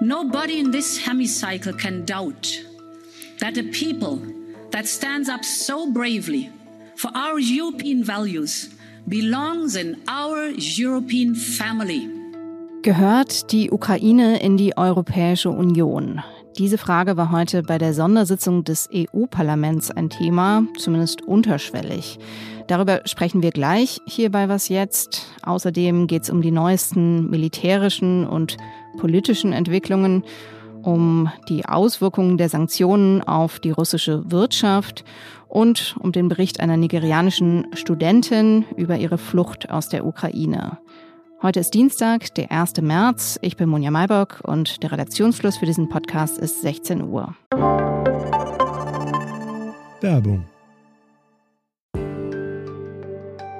Nobody in this hemicycle can doubt that a people that stands up so bravely for our European values belongs in our European family. Gehört die Ukraine in die Europäische Union? Diese Frage war heute bei der Sondersitzung des EU-Parlaments ein Thema, zumindest unterschwellig. Darüber sprechen wir gleich hier bei Was jetzt. Außerdem geht es um die neuesten militärischen und politischen Entwicklungen, um die Auswirkungen der Sanktionen auf die russische Wirtschaft und um den Bericht einer nigerianischen Studentin über ihre Flucht aus der Ukraine. Heute ist Dienstag, der 1. März. Ich bin Monja Maybock und der Redaktionsschluss für diesen Podcast ist 16 Uhr. Werbung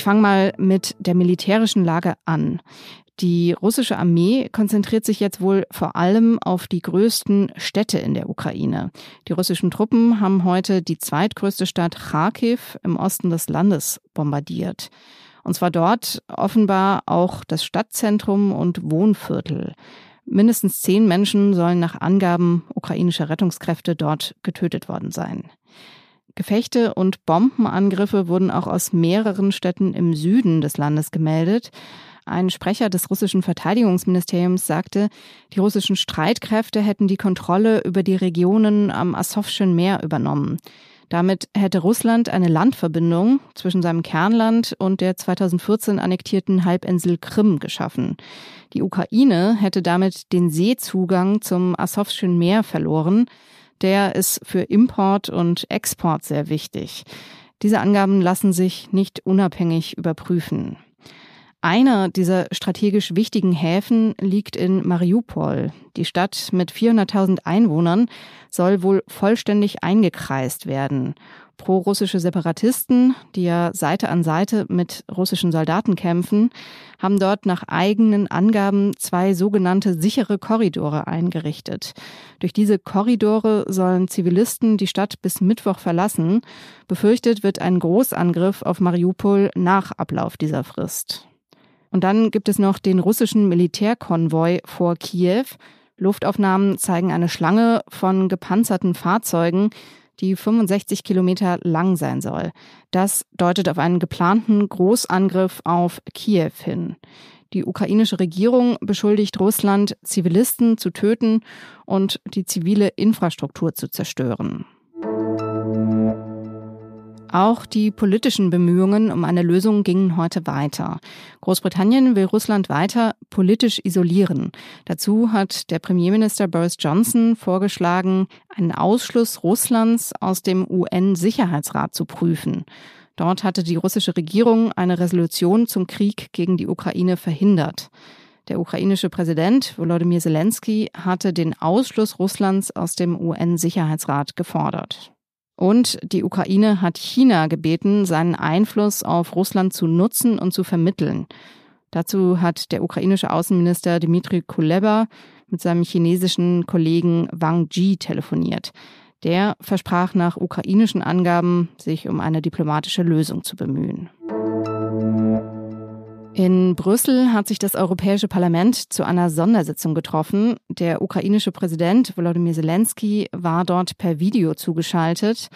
Ich fange mal mit der militärischen Lage an. Die russische Armee konzentriert sich jetzt wohl vor allem auf die größten Städte in der Ukraine. Die russischen Truppen haben heute die zweitgrößte Stadt Kharkiv im Osten des Landes bombardiert. Und zwar dort offenbar auch das Stadtzentrum und Wohnviertel. Mindestens zehn Menschen sollen nach Angaben ukrainischer Rettungskräfte dort getötet worden sein. Gefechte und Bombenangriffe wurden auch aus mehreren Städten im Süden des Landes gemeldet. Ein Sprecher des russischen Verteidigungsministeriums sagte, die russischen Streitkräfte hätten die Kontrolle über die Regionen am Asowschen Meer übernommen. Damit hätte Russland eine Landverbindung zwischen seinem Kernland und der 2014 annektierten Halbinsel Krim geschaffen. Die Ukraine hätte damit den Seezugang zum Asowschen Meer verloren. Der ist für Import und Export sehr wichtig. Diese Angaben lassen sich nicht unabhängig überprüfen. Einer dieser strategisch wichtigen Häfen liegt in Mariupol. Die Stadt mit 400.000 Einwohnern soll wohl vollständig eingekreist werden. Pro-russische Separatisten, die ja Seite an Seite mit russischen Soldaten kämpfen, haben dort nach eigenen Angaben zwei sogenannte sichere Korridore eingerichtet. Durch diese Korridore sollen Zivilisten die Stadt bis Mittwoch verlassen. Befürchtet wird ein Großangriff auf Mariupol nach Ablauf dieser Frist. Und dann gibt es noch den russischen Militärkonvoi vor Kiew. Luftaufnahmen zeigen eine Schlange von gepanzerten Fahrzeugen, die 65 Kilometer lang sein soll. Das deutet auf einen geplanten Großangriff auf Kiew hin. Die ukrainische Regierung beschuldigt Russland, Zivilisten zu töten und die zivile Infrastruktur zu zerstören. Auch die politischen Bemühungen um eine Lösung gingen heute weiter. Großbritannien will Russland weiter politisch isolieren. Dazu hat der Premierminister Boris Johnson vorgeschlagen, einen Ausschluss Russlands aus dem UN-Sicherheitsrat zu prüfen. Dort hatte die russische Regierung eine Resolution zum Krieg gegen die Ukraine verhindert. Der ukrainische Präsident Volodymyr Zelensky hatte den Ausschluss Russlands aus dem UN-Sicherheitsrat gefordert. Und die Ukraine hat China gebeten, seinen Einfluss auf Russland zu nutzen und zu vermitteln. Dazu hat der ukrainische Außenminister Dmitri Kuleba mit seinem chinesischen Kollegen Wang Ji telefoniert. Der versprach nach ukrainischen Angaben, sich um eine diplomatische Lösung zu bemühen. In Brüssel hat sich das Europäische Parlament zu einer Sondersitzung getroffen. Der ukrainische Präsident Volodymyr Zelensky war dort per Video zugeschaltet.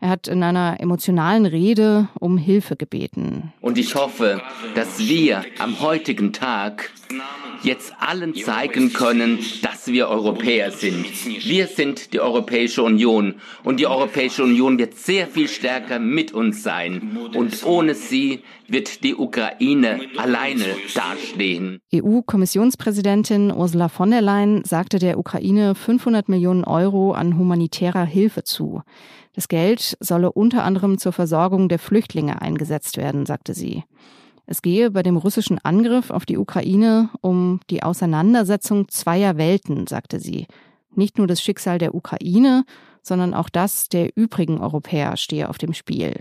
Er hat in einer emotionalen Rede um Hilfe gebeten. Und ich hoffe, dass wir am heutigen Tag jetzt allen zeigen können, dass wir Europäer sind. Wir sind die Europäische Union und die Europäische Union wird sehr viel stärker mit uns sein. Und ohne sie wird die Ukraine alleine dastehen. EU-Kommissionspräsidentin Ursula von der Leyen sagte der Ukraine 500 Millionen Euro an humanitärer Hilfe zu. Das Geld solle unter anderem zur Versorgung der Flüchtlinge eingesetzt werden, sagte sie. Es gehe bei dem russischen Angriff auf die Ukraine um die Auseinandersetzung zweier Welten, sagte sie. Nicht nur das Schicksal der Ukraine, sondern auch das der übrigen Europäer stehe auf dem Spiel.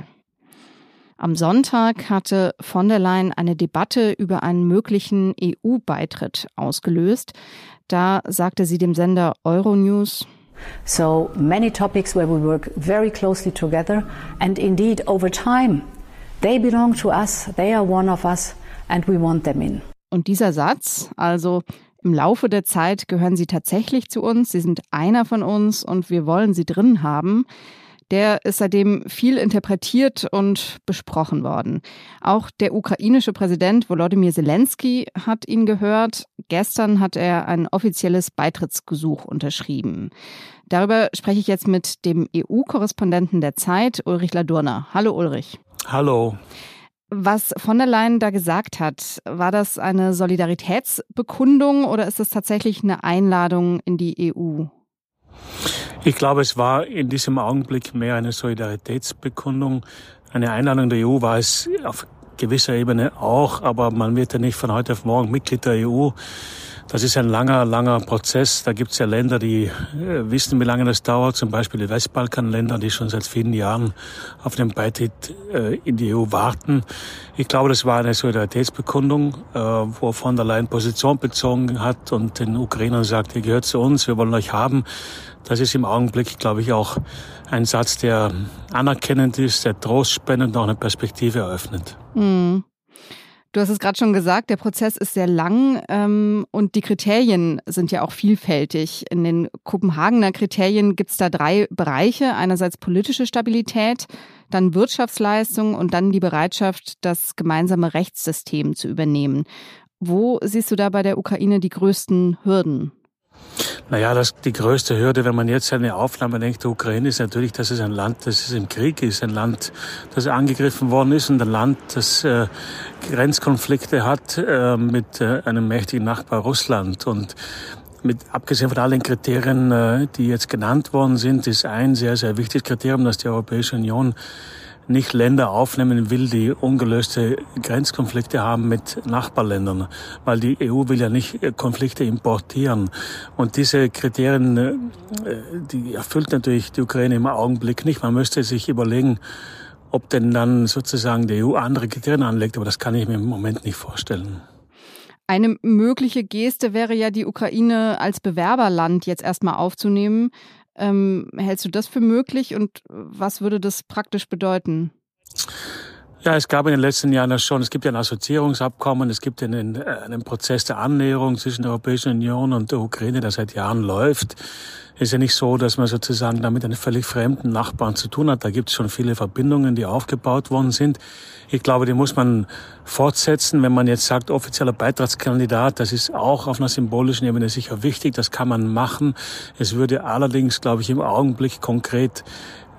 Am Sonntag hatte von der Leyen eine Debatte über einen möglichen EU-Beitritt ausgelöst. Da sagte sie dem Sender Euronews, So many topics where we work very closely together and indeed over time they belong to us, they are one of us and we want them in. Und dieser Satz, also im Laufe der Zeit gehören sie tatsächlich zu uns, sie sind einer von uns und wir wollen sie drin haben, der ist seitdem viel interpretiert und besprochen worden. Auch der ukrainische Präsident Volodymyr Zelensky hat ihn gehört. Gestern hat er ein offizielles Beitrittsgesuch unterschrieben. Darüber spreche ich jetzt mit dem EU-Korrespondenten der Zeit, Ulrich Ladurner. Hallo Ulrich. Hallo. Was von der Leyen da gesagt hat, war das eine Solidaritätsbekundung oder ist das tatsächlich eine Einladung in die EU? Ich glaube, es war in diesem Augenblick mehr eine Solidaritätsbekundung. Eine Einladung der EU war es auf gewisser Ebene auch, aber man wird ja nicht von heute auf morgen Mitglied der EU. Das ist ein langer, langer Prozess. Da gibt es ja Länder, die äh, wissen, wie lange das dauert. Zum Beispiel die Westbalkanländer, die schon seit vielen Jahren auf den Beitritt äh, in die EU warten. Ich glaube, das war eine Solidaritätsbekundung, äh, wo von der Leyen Position bezogen hat und den Ukrainern sagt, ihr gehört zu uns, wir wollen euch haben. Das ist im Augenblick, glaube ich, auch ein Satz, der anerkennend ist, der Trost spendet und auch eine Perspektive eröffnet. Mhm. Du hast es gerade schon gesagt, der Prozess ist sehr lang ähm, und die Kriterien sind ja auch vielfältig. In den Kopenhagener Kriterien gibt es da drei Bereiche. Einerseits politische Stabilität, dann Wirtschaftsleistung und dann die Bereitschaft, das gemeinsame Rechtssystem zu übernehmen. Wo siehst du da bei der Ukraine die größten Hürden? Naja, das, die größte Hürde, wenn man jetzt eine Aufnahme denkt, der Ukraine, ist natürlich, dass es ein Land, das im Krieg ist, ein Land, das angegriffen worden ist und ein Land, das äh, Grenzkonflikte hat äh, mit äh, einem mächtigen Nachbar Russland. Und mit, abgesehen von allen Kriterien, äh, die jetzt genannt worden sind, ist ein sehr, sehr wichtiges Kriterium, dass die Europäische Union nicht Länder aufnehmen will, die ungelöste Grenzkonflikte haben mit Nachbarländern, weil die EU will ja nicht Konflikte importieren. Und diese Kriterien, äh, die erfüllt natürlich die Ukraine im Augenblick nicht. Man müsste sich überlegen, ob denn dann sozusagen die EU andere Kriterien anlegt, aber das kann ich mir im Moment nicht vorstellen. Eine mögliche Geste wäre ja, die Ukraine als Bewerberland jetzt erstmal aufzunehmen. Ähm, hältst du das für möglich und was würde das praktisch bedeuten? Ja, es gab in den letzten Jahren das schon. Es gibt ja ein Assoziierungsabkommen, es gibt einen, äh, einen Prozess der Annäherung zwischen der Europäischen Union und der Ukraine, der seit Jahren läuft. Es ist ja nicht so, dass man sozusagen damit einen völlig fremden Nachbarn zu tun hat. Da gibt es schon viele Verbindungen, die aufgebaut worden sind. Ich glaube, die muss man fortsetzen. Wenn man jetzt sagt, offizieller Beitrittskandidat, das ist auch auf einer symbolischen Ebene sicher wichtig. Das kann man machen. Es würde allerdings, glaube ich, im Augenblick konkret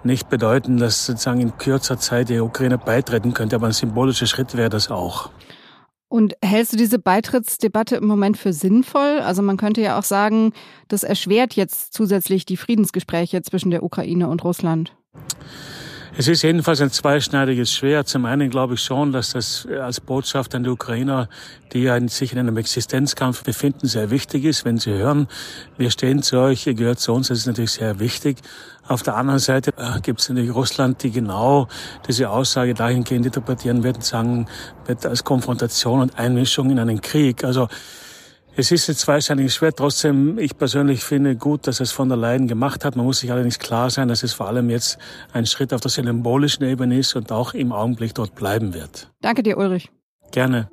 nicht bedeuten, dass sozusagen in kürzer Zeit die Ukraine beitreten könnte, aber ein symbolischer Schritt wäre das auch. Und hältst du diese Beitrittsdebatte im Moment für sinnvoll? Also man könnte ja auch sagen, das erschwert jetzt zusätzlich die Friedensgespräche zwischen der Ukraine und Russland. Es ist jedenfalls ein zweischneidiges Schwert. Zum einen glaube ich schon, dass das als Botschaft an die Ukrainer, die sich in einem Existenzkampf befinden, sehr wichtig ist. Wenn sie hören, wir stehen zu euch, ihr gehört zu uns, das ist natürlich sehr wichtig. Auf der anderen Seite äh, gibt es natürlich Russland, die genau diese Aussage dahingehend interpretieren werden, sagen, wird als Konfrontation und Einmischung in einen Krieg. Also es ist jetzt zweischneidig schwer. Trotzdem, ich persönlich finde gut, dass es von der Leyen gemacht hat. Man muss sich allerdings klar sein, dass es vor allem jetzt ein Schritt auf der symbolischen Ebene ist und auch im Augenblick dort bleiben wird. Danke dir, Ulrich. Gerne.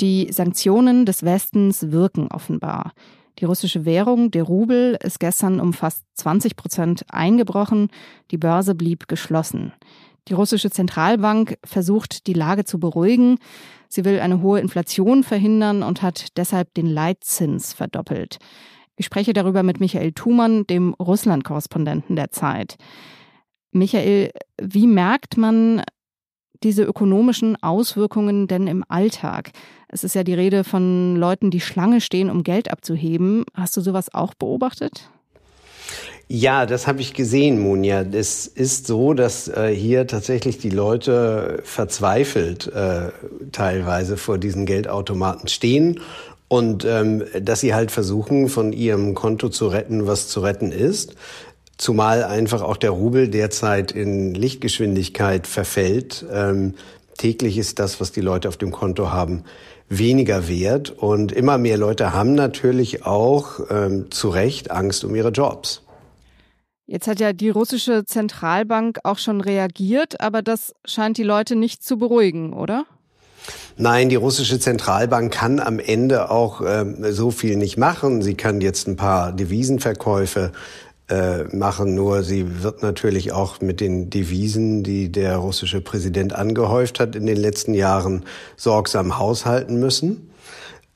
Die Sanktionen des Westens wirken offenbar. Die russische Währung, der Rubel, ist gestern um fast 20 Prozent eingebrochen. Die Börse blieb geschlossen. Die russische Zentralbank versucht, die Lage zu beruhigen. Sie will eine hohe Inflation verhindern und hat deshalb den Leitzins verdoppelt. Ich spreche darüber mit Michael Thumann, dem Russland-Korrespondenten der Zeit. Michael, wie merkt man diese ökonomischen Auswirkungen denn im Alltag? Es ist ja die Rede von Leuten, die Schlange stehen, um Geld abzuheben. Hast du sowas auch beobachtet? Ja, das habe ich gesehen, Munja. Es ist so, dass äh, hier tatsächlich die Leute verzweifelt äh, teilweise vor diesen Geldautomaten stehen und ähm, dass sie halt versuchen, von ihrem Konto zu retten, was zu retten ist. Zumal einfach auch der Rubel derzeit in Lichtgeschwindigkeit verfällt. Ähm, täglich ist das, was die Leute auf dem Konto haben, weniger wert. Und immer mehr Leute haben natürlich auch ähm, zu Recht Angst um ihre Jobs. Jetzt hat ja die russische Zentralbank auch schon reagiert, aber das scheint die Leute nicht zu beruhigen, oder? Nein, die russische Zentralbank kann am Ende auch ähm, so viel nicht machen. Sie kann jetzt ein paar Devisenverkäufe äh, machen, nur sie wird natürlich auch mit den Devisen, die der russische Präsident angehäuft hat in den letzten Jahren, sorgsam haushalten müssen.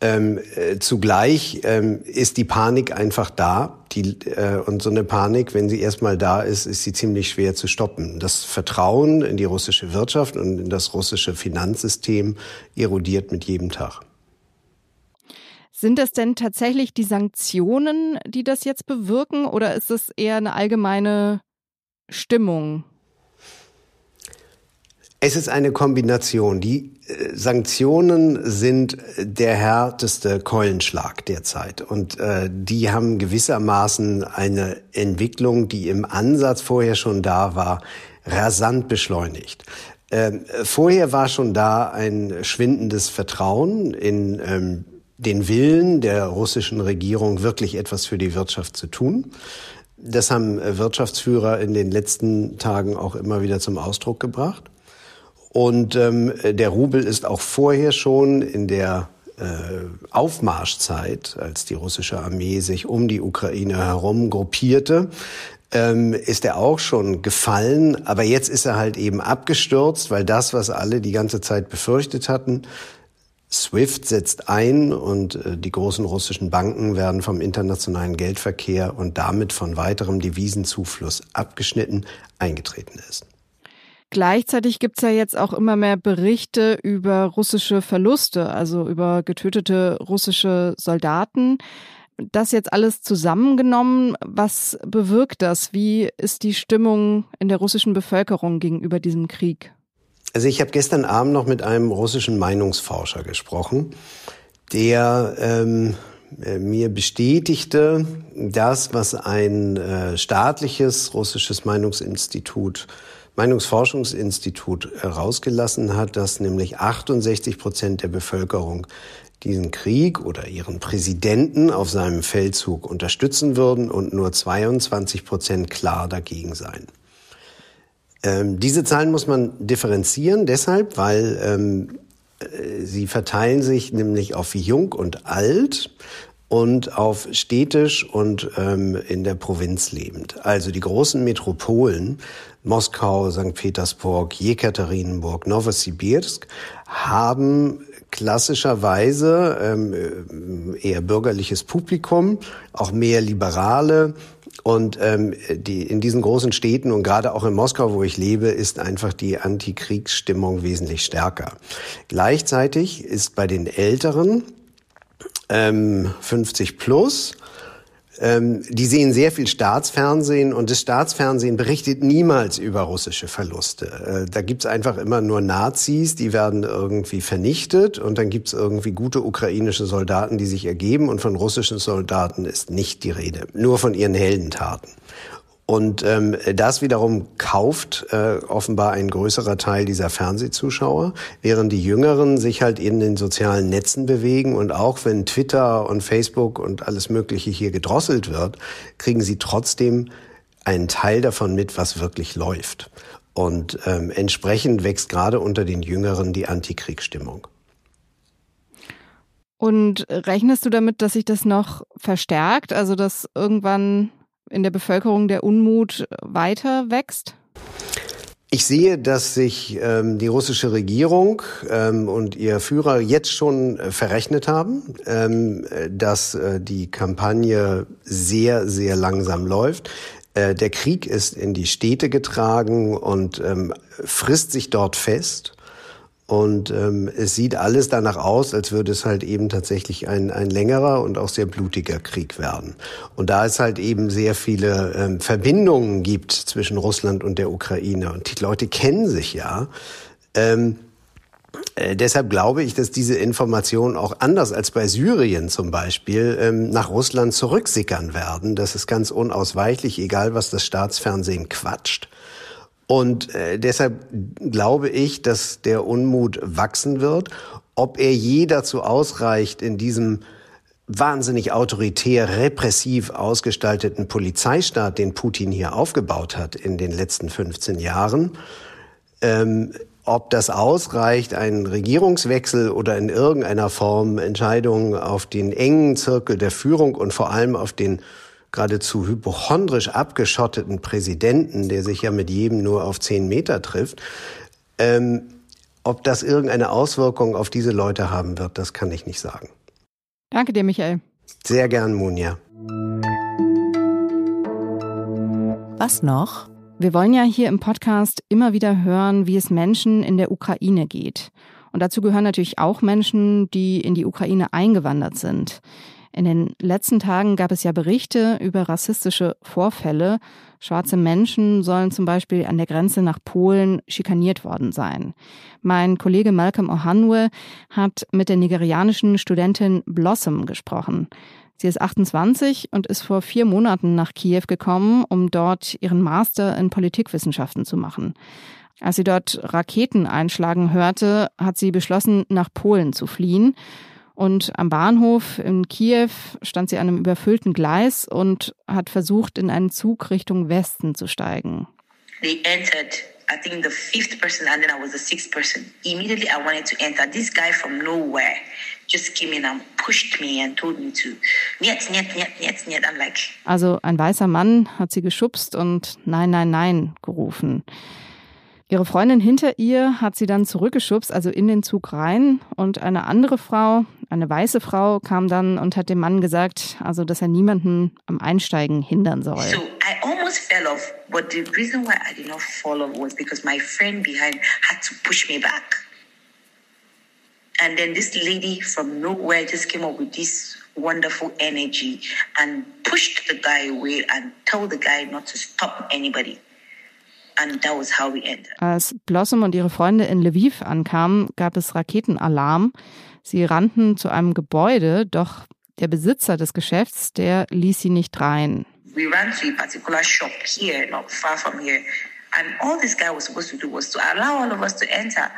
Ähm, äh, zugleich ähm, ist die Panik einfach da. Die, äh, und so eine Panik, wenn sie erstmal da ist, ist sie ziemlich schwer zu stoppen. Das Vertrauen in die russische Wirtschaft und in das russische Finanzsystem erodiert mit jedem Tag. Sind das denn tatsächlich die Sanktionen, die das jetzt bewirken, oder ist es eher eine allgemeine Stimmung? Es ist eine Kombination. Die äh, Sanktionen sind der härteste Keulenschlag derzeit. Und äh, die haben gewissermaßen eine Entwicklung, die im Ansatz vorher schon da war, rasant beschleunigt. Ähm, vorher war schon da ein schwindendes Vertrauen in ähm, den Willen der russischen Regierung, wirklich etwas für die Wirtschaft zu tun. Das haben Wirtschaftsführer in den letzten Tagen auch immer wieder zum Ausdruck gebracht. Und ähm, der Rubel ist auch vorher schon in der äh, Aufmarschzeit, als die russische Armee sich um die Ukraine herum gruppierte, ähm, ist er auch schon gefallen. Aber jetzt ist er halt eben abgestürzt, weil das, was alle die ganze Zeit befürchtet hatten, SWIFT setzt ein und äh, die großen russischen Banken werden vom internationalen Geldverkehr und damit von weiterem Devisenzufluss abgeschnitten, eingetreten ist. Gleichzeitig gibt es ja jetzt auch immer mehr Berichte über russische Verluste, also über getötete russische Soldaten. Das jetzt alles zusammengenommen, was bewirkt das? Wie ist die Stimmung in der russischen Bevölkerung gegenüber diesem Krieg? Also ich habe gestern Abend noch mit einem russischen Meinungsforscher gesprochen, der ähm, äh, mir bestätigte, das, was ein äh, staatliches russisches Meinungsinstitut Meinungsforschungsinstitut herausgelassen hat, dass nämlich 68 Prozent der Bevölkerung diesen Krieg oder ihren Präsidenten auf seinem Feldzug unterstützen würden und nur 22 Prozent klar dagegen seien. Ähm, diese Zahlen muss man differenzieren, deshalb, weil ähm, äh, sie verteilen sich nämlich auf jung und alt und auf städtisch und ähm, in der Provinz lebend. Also die großen Metropolen Moskau, St. Petersburg, Jekaterinburg, Novosibirsk haben klassischerweise ähm, eher bürgerliches Publikum, auch mehr Liberale. Und ähm, die, in diesen großen Städten und gerade auch in Moskau, wo ich lebe, ist einfach die Antikriegsstimmung wesentlich stärker. Gleichzeitig ist bei den Älteren ähm, 50 plus ähm, die sehen sehr viel Staatsfernsehen und das Staatsfernsehen berichtet niemals über russische Verluste. Äh, da gibt's einfach immer nur Nazis, die werden irgendwie vernichtet und dann gibt's irgendwie gute ukrainische Soldaten, die sich ergeben und von russischen Soldaten ist nicht die Rede, nur von ihren Heldentaten. Und ähm, das wiederum kauft äh, offenbar ein größerer Teil dieser Fernsehzuschauer, während die Jüngeren sich halt in den sozialen Netzen bewegen. Und auch wenn Twitter und Facebook und alles Mögliche hier gedrosselt wird, kriegen sie trotzdem einen Teil davon mit, was wirklich läuft. Und ähm, entsprechend wächst gerade unter den Jüngeren die Antikriegsstimmung. Und rechnest du damit, dass sich das noch verstärkt? Also, dass irgendwann in der Bevölkerung der Unmut weiter wächst? Ich sehe, dass sich ähm, die russische Regierung ähm, und ihr Führer jetzt schon äh, verrechnet haben, ähm, dass äh, die Kampagne sehr, sehr langsam läuft. Äh, der Krieg ist in die Städte getragen und ähm, frisst sich dort fest. Und ähm, es sieht alles danach aus, als würde es halt eben tatsächlich ein, ein längerer und auch sehr blutiger Krieg werden. Und da es halt eben sehr viele ähm, Verbindungen gibt zwischen Russland und der Ukraine und die Leute kennen sich ja, ähm, äh, deshalb glaube ich, dass diese Informationen auch anders als bei Syrien zum Beispiel ähm, nach Russland zurücksickern werden. Das ist ganz unausweichlich, egal was das Staatsfernsehen quatscht. Und äh, deshalb glaube ich, dass der Unmut wachsen wird. Ob er je dazu ausreicht, in diesem wahnsinnig autoritär, repressiv ausgestalteten Polizeistaat, den Putin hier aufgebaut hat in den letzten 15 Jahren, ähm, ob das ausreicht, einen Regierungswechsel oder in irgendeiner Form Entscheidungen auf den engen Zirkel der Führung und vor allem auf den geradezu hypochondrisch abgeschotteten Präsidenten, der sich ja mit jedem nur auf zehn Meter trifft, ähm, ob das irgendeine Auswirkung auf diese Leute haben wird, das kann ich nicht sagen. Danke dir, Michael. Sehr gern, Munja. Was noch? Wir wollen ja hier im Podcast immer wieder hören, wie es Menschen in der Ukraine geht. Und dazu gehören natürlich auch Menschen, die in die Ukraine eingewandert sind. In den letzten Tagen gab es ja Berichte über rassistische Vorfälle. Schwarze Menschen sollen zum Beispiel an der Grenze nach Polen schikaniert worden sein. Mein Kollege Malcolm Ohanwe hat mit der nigerianischen Studentin Blossom gesprochen. Sie ist 28 und ist vor vier Monaten nach Kiew gekommen, um dort ihren Master in Politikwissenschaften zu machen. Als sie dort Raketen einschlagen hörte, hat sie beschlossen, nach Polen zu fliehen. Und am Bahnhof in Kiew stand sie an einem überfüllten Gleis und hat versucht, in einen Zug Richtung Westen zu steigen. They entered, I think the fifth person and then I was the sixth person. Immediately I wanted to enter. This guy from nowhere just came in and pushed me and told me to, niet, niet, niet, niet, niet. I'm like... Also ein weißer Mann hat sie geschubst und Nein, Nein, Nein gerufen. Ihre Freundin hinter ihr hat sie dann zurückgeschubst, also in den Zug rein. Und eine andere Frau, eine weiße Frau, kam dann und hat dem Mann gesagt, also dass er niemanden am Einsteigen hindern soll. So I almost fell off, but the reason why I did not fall off was because my friend behind had to push me back. And then this lady from nowhere just came up with this wonderful energy and pushed the guy away and told the guy not to stop anybody. Als Blossom und ihre Freunde in Lviv ankamen, gab es Raketenalarm. Sie rannten zu einem Gebäude, doch der Besitzer des Geschäfts, der ließ sie nicht rein. We ran to a particular shop here, not far from here. And all this guy was supposed to do was to allow all of us to enter.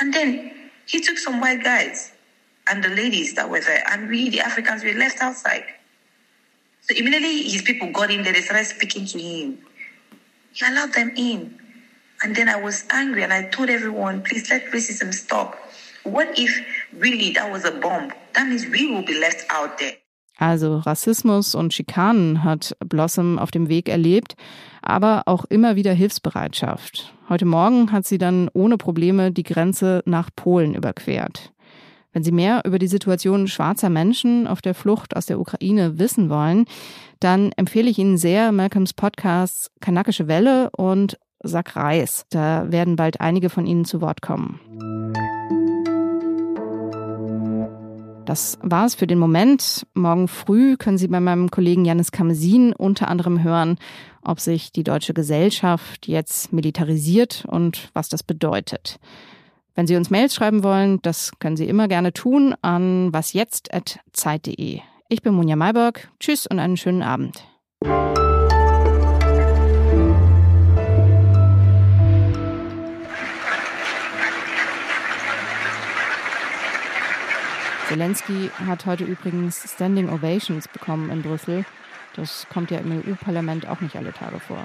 And then he took some white guys and the ladies that were there, and we, the Africans, were left outside. So immediately his people got in there, they started speaking to him. He allowed them in. And then I was angry and I told everyone, please let racism stop. What if really that was a bomb? That means we will be left out there. Also Rassismus und Schikanen hat Blossom auf dem Weg erlebt, aber auch immer wieder Hilfsbereitschaft. Heute Morgen hat sie dann ohne Probleme die Grenze nach Polen überquert. Wenn Sie mehr über die Situation schwarzer Menschen auf der Flucht aus der Ukraine wissen wollen, dann empfehle ich Ihnen sehr Malcolms Podcasts Kanakische Welle und Sack Reis. Da werden bald einige von Ihnen zu Wort kommen. Das war es für den Moment. Morgen früh können Sie bei meinem Kollegen Janis Kamesin unter anderem hören, ob sich die deutsche Gesellschaft jetzt militarisiert und was das bedeutet. Wenn Sie uns Mails schreiben wollen, das können Sie immer gerne tun an wasjetzt.zeit.de. Ich bin Munja Mayberg. Tschüss und einen schönen Abend. Zelensky hat heute übrigens Standing Ovations bekommen in Brüssel. Das kommt ja im EU-Parlament auch nicht alle Tage vor.